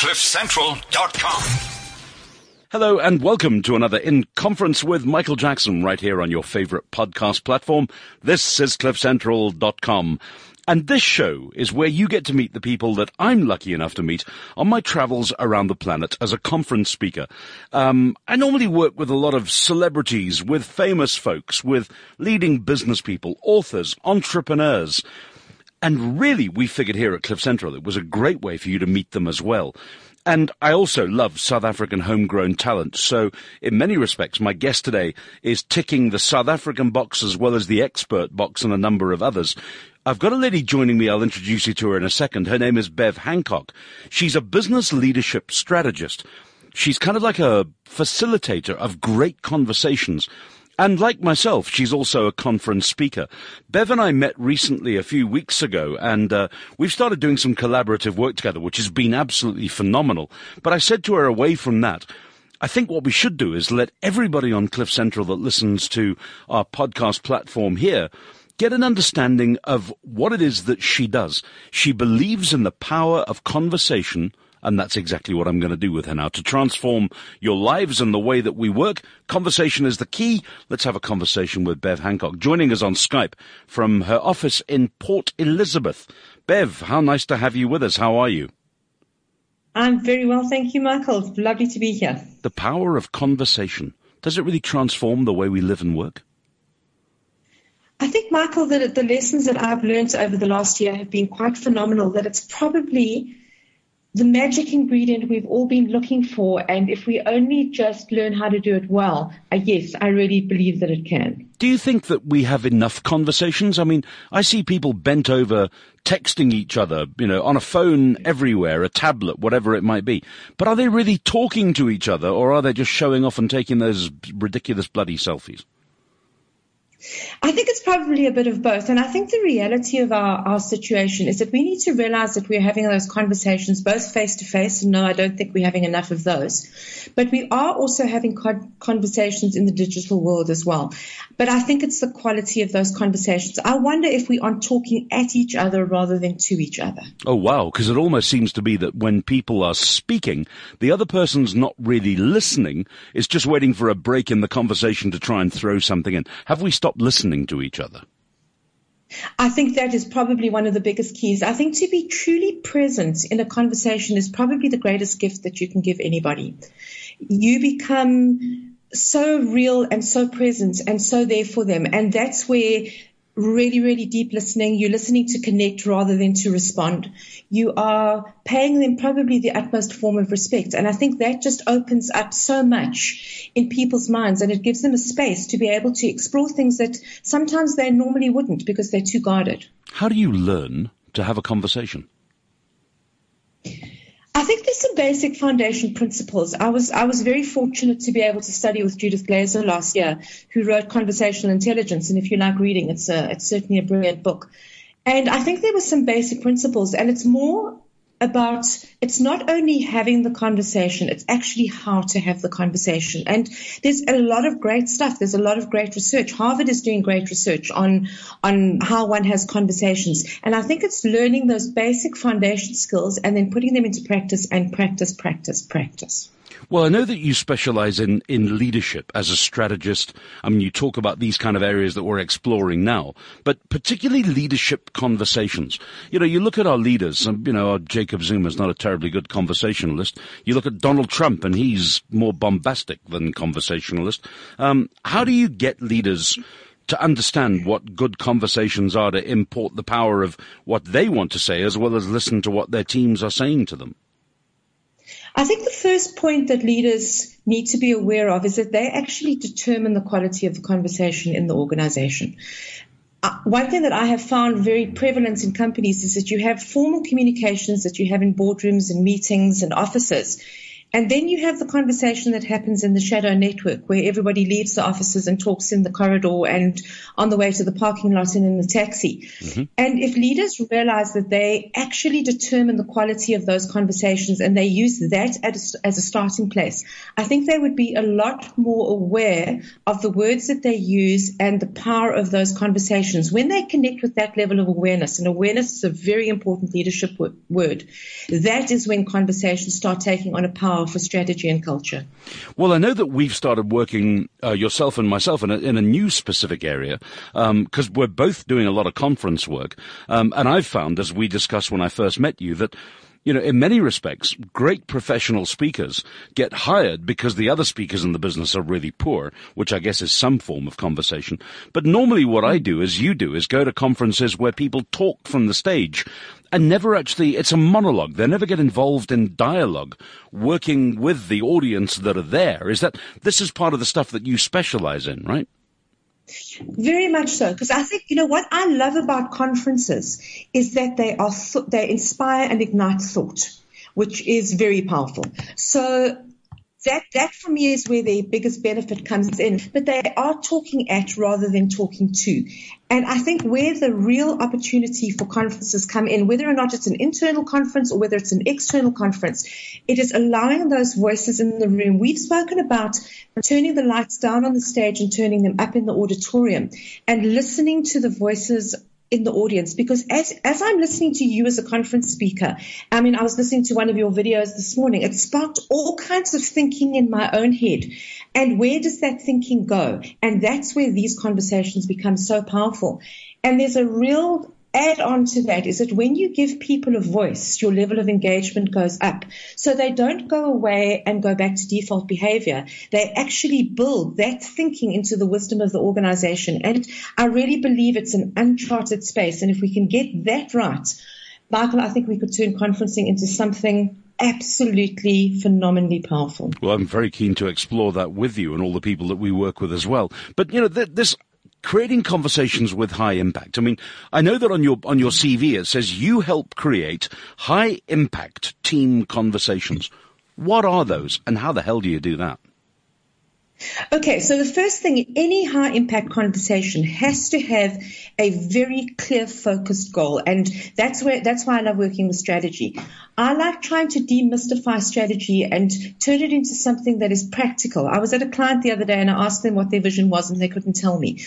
CliffCentral.com. Hello and welcome to another In Conference with Michael Jackson right here on your favorite podcast platform. This is CliffCentral.com. And this show is where you get to meet the people that I'm lucky enough to meet on my travels around the planet as a conference speaker. Um, I normally work with a lot of celebrities, with famous folks, with leading business people, authors, entrepreneurs. And really, we figured here at Cliff Central it was a great way for you to meet them as well. And I also love South African homegrown talent. So in many respects, my guest today is ticking the South African box as well as the expert box and a number of others. I've got a lady joining me. I'll introduce you to her in a second. Her name is Bev Hancock. She's a business leadership strategist. She's kind of like a facilitator of great conversations. And like myself, she's also a conference speaker. Bev and I met recently a few weeks ago, and uh, we've started doing some collaborative work together, which has been absolutely phenomenal. But I said to her away from that, I think what we should do is let everybody on Cliff Central that listens to our podcast platform here get an understanding of what it is that she does. She believes in the power of conversation and that's exactly what I'm going to do with her now. To transform your lives and the way that we work, conversation is the key. Let's have a conversation with Bev Hancock, joining us on Skype from her office in Port Elizabeth. Bev, how nice to have you with us. How are you? I'm very well, thank you, Michael. Lovely to be here. The power of conversation. Does it really transform the way we live and work? I think, Michael, that the lessons that I've learned over the last year have been quite phenomenal, that it's probably the magic ingredient we've all been looking for. And if we only just learn how to do it well, uh, yes, I really believe that it can. Do you think that we have enough conversations? I mean, I see people bent over texting each other, you know, on a phone everywhere, a tablet, whatever it might be. But are they really talking to each other or are they just showing off and taking those ridiculous bloody selfies? I think it's probably a bit of both. And I think the reality of our, our situation is that we need to realize that we're having those conversations both face to face. And no, I don't think we're having enough of those. But we are also having conversations in the digital world as well. But I think it's the quality of those conversations. I wonder if we aren't talking at each other rather than to each other. Oh, wow. Because it almost seems to be that when people are speaking, the other person's not really listening. It's just waiting for a break in the conversation to try and throw something in. Have we stopped stop listening to each other? I think that is probably one of the biggest keys. I think to be truly present in a conversation is probably the greatest gift that you can give anybody. You become so real and so present and so there for them. And that's where really, really deep listening. You're listening to connect rather than to respond. You are paying them probably the utmost form of respect. And I think that just opens up so much in people's minds and it gives them a space to be able to explore things that sometimes they normally wouldn't because they're too guarded. How do you learn to have a conversation? I think there's some basic foundation principles. I was I was very fortunate to be able to study with Judith Glaser last year, who wrote Conversational Intelligence. And if you like reading, it's a, it's certainly a brilliant book. And I think there were some basic principles, and it's more about it's not only having the conversation, it's actually how to have the conversation. And there's a lot of great stuff. There's a lot of great research. Harvard is doing great research on, on how one has conversations. And I think it's learning those basic foundation skills and then putting them into practice and practice, practice, practice. Well, I know that you specialize in, in leadership as a strategist. I mean, you talk about these kind of areas that we're exploring now, but particularly leadership conversations. You know, you look at our leaders, you know, Jacob Zuma is not a terribly good conversationalist. You look at Donald Trump and he's more bombastic than conversationalist. Um, how do you get leaders to understand what good conversations are to import the power of what they want to say as well as listen to what their teams are saying to them? I think the first point that leaders need to be aware of is that they actually determine the quality of the conversation in the organization. Uh, one thing that I have found very prevalent in companies is that you have formal communications that you have in boardrooms and meetings and offices. And then you have the conversation that happens in the shadow network where everybody leaves the offices and talks in the corridor and on the way to the parking lot and in the taxi. Mm-hmm. And if leaders realize that they actually determine the quality of those conversations and they use that as, as a starting place, I think they would be a lot more aware of the words that they use and the power of those conversations. When they connect with that level of awareness, and awareness is a very important leadership word, that is when conversations start taking on a power for strategy and culture? Well, I know that we've started working, uh, yourself and myself, in a, in a new specific area, because um, we're both doing a lot of conference work. Um, and I've found, as we discussed when I first met you, that you know, in many respects, great professional speakers get hired because the other speakers in the business are really poor, which I guess is some form of conversation. But normally what I do, as you do, is go to conferences where people talk from the stage and never actually, it's a monologue. They never get involved in dialogue, working with the audience that are there. Is that, this is part of the stuff that you specialize in, right? Very much so, because I think you know what I love about conferences is that they are they inspire and ignite thought, which is very powerful. So that that for me is where the biggest benefit comes in. But they are talking at rather than talking to. And I think where the real opportunity for conferences come in, whether or not it's an internal conference or whether it's an external conference, it is allowing those voices in the room. We've spoken about turning the lights down on the stage and turning them up in the auditorium and listening to the voices in the audience because as as I'm listening to you as a conference speaker, I mean I was listening to one of your videos this morning, it sparked all kinds of thinking in my own head. And where does that thinking go? And that's where these conversations become so powerful. And there's a real add on to that is that when you give people a voice, your level of engagement goes up. So they don't go away and go back to default behavior. They actually build that thinking into the wisdom of the organization. And I really believe it's an uncharted space. And if we can get that right, Michael, I think we could turn conferencing into something absolutely phenomenally powerful. Well, I'm very keen to explore that with you and all the people that we work with as well. But, you know, th- this creating conversations with high impact. I mean, I know that on your on your CV it says you help create high impact team conversations. What are those, and how the hell do you do that? Okay, so the first thing, any high impact conversation has to have a very clear focused goal. And that's where, that's why I love working with strategy. I like trying to demystify strategy and turn it into something that is practical. I was at a client the other day and I asked them what their vision was and they couldn't tell me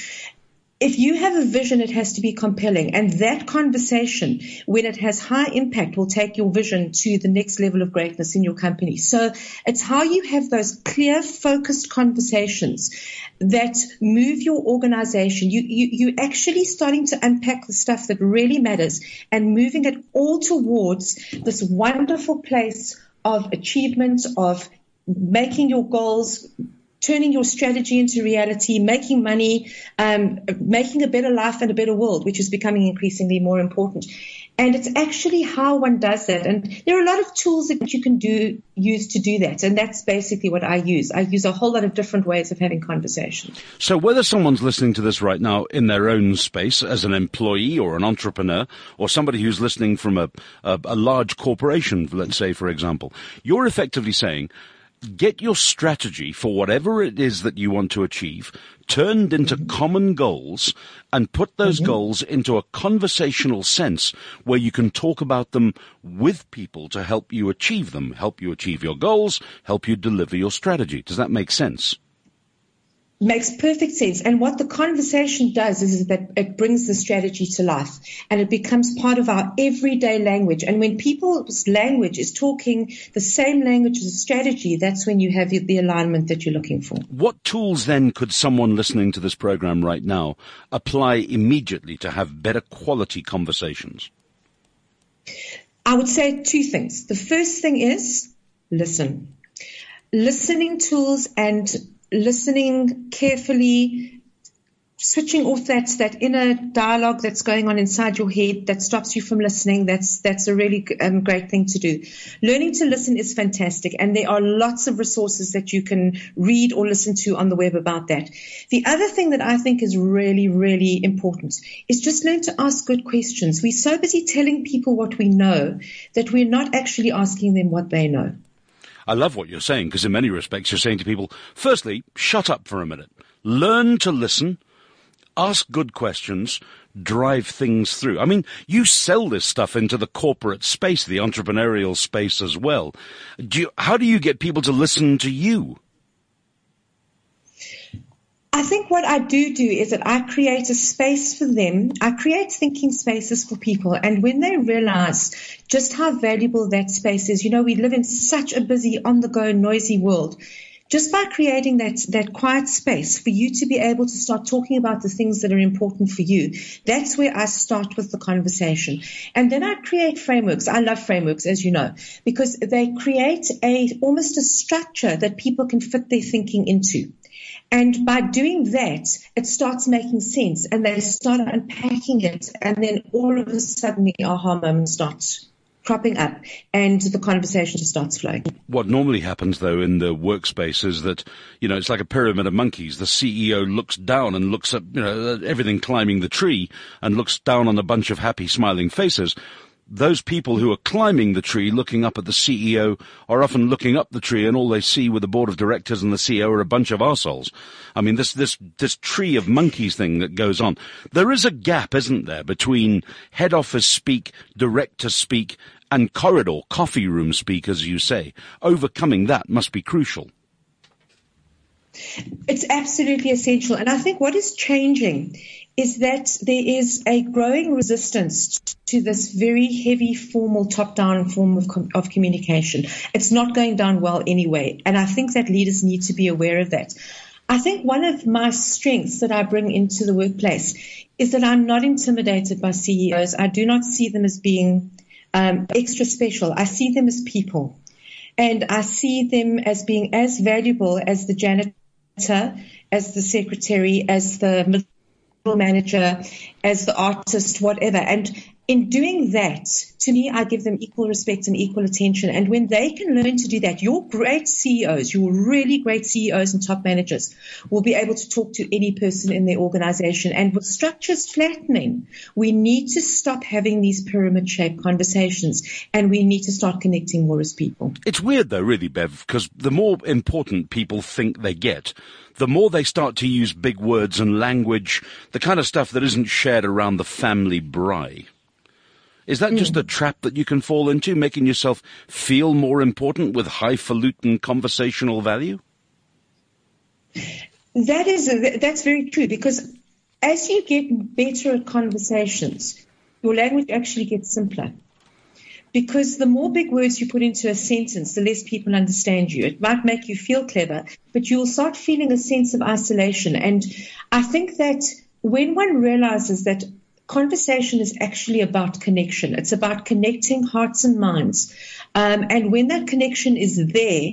if you have a vision, it has to be compelling. And that conversation, when it has high impact, will take your vision to the next level of greatness in your company. So it's how you have those clear, focused conversations that move your organization. You, you, you're actually starting to unpack the stuff that really matters and moving it all towards this wonderful place of achievement, of making your goals turning your strategy into reality, making money, um, making a better life and a better world, which is becoming increasingly more important. And it's actually how one does that. And there are a lot of tools that you can do, use to do that. And that's basically what I use. I use a whole lot of different ways of having conversations. So whether someone's listening to this right now in their own space as an employee or an entrepreneur or somebody who's listening from a, a, a large corporation, let's say, for example, you're effectively saying, get your strategy for whatever it is that you want to achieve turned into mm-hmm. common goals and put those mm-hmm. goals into a conversational sense where you can talk about them with people to help you achieve them, help you achieve your goals, help you deliver your strategy. Does that make sense? Makes perfect sense. And what the conversation does is that it brings the strategy to life and it becomes part of our everyday language. And when people's language is talking the same language as a strategy, that's when you have the alignment that you're looking for. What tools then could someone listening to this program right now apply immediately to have better quality conversations? I would say two things. The first thing is listen. Listening tools and listening carefully, switching off that that inner dialogue that's going on inside your head that stops you from listening. That's that's a really um, great thing to do. Learning to listen is fantastic, and there are lots of resources that you can read or listen to on the web about that. The other thing that I think is really really important is just learn to ask good questions. We're so busy telling people what we know that we're not actually asking them what they know. I love what you're saying because in many respects you're saying to people, firstly, shut up for a minute. Learn to listen. Ask good questions. Drive things through. I mean, you sell this stuff into the corporate space, the entrepreneurial space as well. Do you, how do you get people to listen to you? I think what I do do is that I create a space for them. I create thinking spaces for people. And when they realize just how valuable that space is, you know, we live in such a busy, on the go, noisy world. Just by creating that, that quiet space for you to be able to start talking about the things that are important for you, that's where I start with the conversation. And then I create frameworks. I love frameworks, as you know, because they create a, almost a structure that people can fit their thinking into. And by doing that, it starts making sense and they start unpacking it. And then all of a sudden the aha moment starts cropping up and the conversation just starts flowing. What normally happens though in the workspace is that, you know, it's like a pyramid of monkeys. The CEO looks down and looks at, you know, everything climbing the tree and looks down on a bunch of happy smiling faces those people who are climbing the tree looking up at the CEO are often looking up the tree and all they see with the board of directors and the CEO are a bunch of arseholes. I mean, this, this, this tree of monkeys thing that goes on. There is a gap, isn't there, between head office speak, director speak, and corridor, coffee room speak, as you say. Overcoming that must be crucial. It's absolutely essential. And I think what is changing is that there is a growing resistance to this very heavy formal top-down form of, com- of communication. It's not going down well anyway. And I think that leaders need to be aware of that. I think one of my strengths that I bring into the workplace is that I'm not intimidated by CEOs. I do not see them as being um, extra special. I see them as people. And I see them as being as valuable as the janitor, as the secretary, as the manager, as the artist, whatever. And in doing that, to me, I give them equal respect and equal attention. And when they can learn to do that, your great CEOs, your really great CEOs and top managers will be able to talk to any person in their organization. And with structures flattening, we need to stop having these pyramid shaped conversations and we need to start connecting more as people. It's weird though, really, Bev, because the more important people think they get, the more they start to use big words and language, the kind of stuff that isn't shared around the family braai. Is that just hmm. a trap that you can fall into, making yourself feel more important with highfalutin conversational value? That is that's very true because as you get better at conversations, your language actually gets simpler. Because the more big words you put into a sentence, the less people understand you. It might make you feel clever, but you'll start feeling a sense of isolation. And I think that when one realizes that conversation is actually about connection. It's about connecting hearts and minds. Um, and when that connection is there,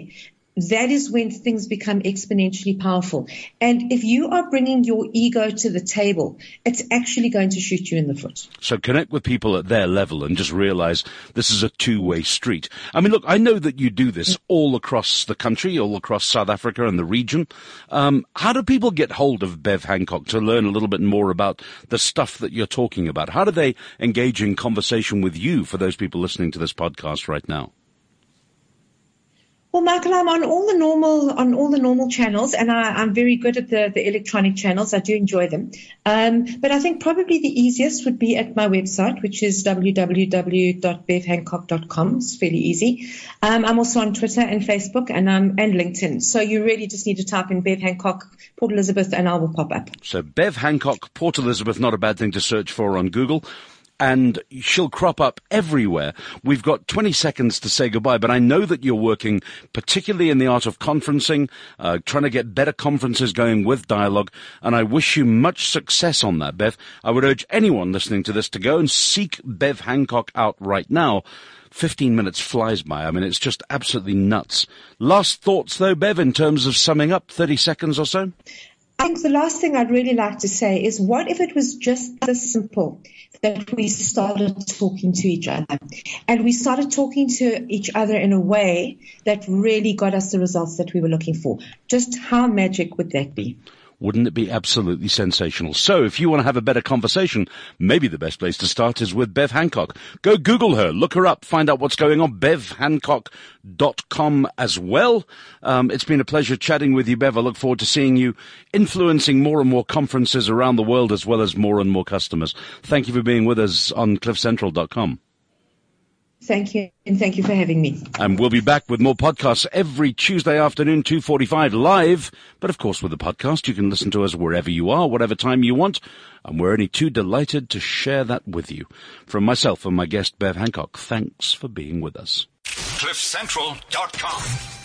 that is when things become exponentially powerful. And if you are bringing your ego to the table, it's actually going to shoot you in the foot. So connect with people at their level and just realize this is a two-way street. I mean, look, I know that you do this all across the country, all across South Africa and the region. Um, how do people get hold of Bev Hancock to learn a little bit more about the stuff that you're talking about? How do they engage in conversation with you for those people listening to this podcast right now? Well, Michael, I'm on all the normal on all the normal channels, and I, am very good at the, the electronic channels. I do enjoy them, um, but I think probably the easiest would be at my website, which is www.bevhancock.com. It's fairly easy. Um, I'm also on Twitter and Facebook, and um, and LinkedIn. So you really just need to type in Bev Hancock, Port Elizabeth, and I will pop up. So Bev Hancock, Port Elizabeth, not a bad thing to search for on Google and she'll crop up everywhere. We've got 20 seconds to say goodbye, but I know that you're working particularly in the art of conferencing, uh, trying to get better conferences going with dialogue, and I wish you much success on that, Bev. I would urge anyone listening to this to go and seek Bev Hancock out right now. 15 minutes flies by. I mean, it's just absolutely nuts. Last thoughts though, Bev, in terms of summing up, 30 seconds or so? I think the last thing I'd really like to say is what if it was just this simple? that we started talking to each other. And we started talking to each other in a way that really got us the results that we were looking for. Just how magic would that be? Wouldn't it be absolutely sensational? So if you want to have a better conversation, maybe the best place to start is with Bev Hancock. Go Google her, look her up, find out what's going on. BevHancock.com as well. Um, it's been a pleasure chatting with you, Bev. I look forward to seeing you influencing more and more conferences around the world as well as more and more customers. Thank you for being with us on cliffcentral.com. Thank you, and thank you for having me. And we'll be back with more podcasts every Tuesday afternoon, 2.45 live. But of course, with the podcast, you can listen to us wherever you are, whatever time you want. And we're only too delighted to share that with you. From myself and my guest, Bev Hancock, thanks for being with us. CliffCentral.com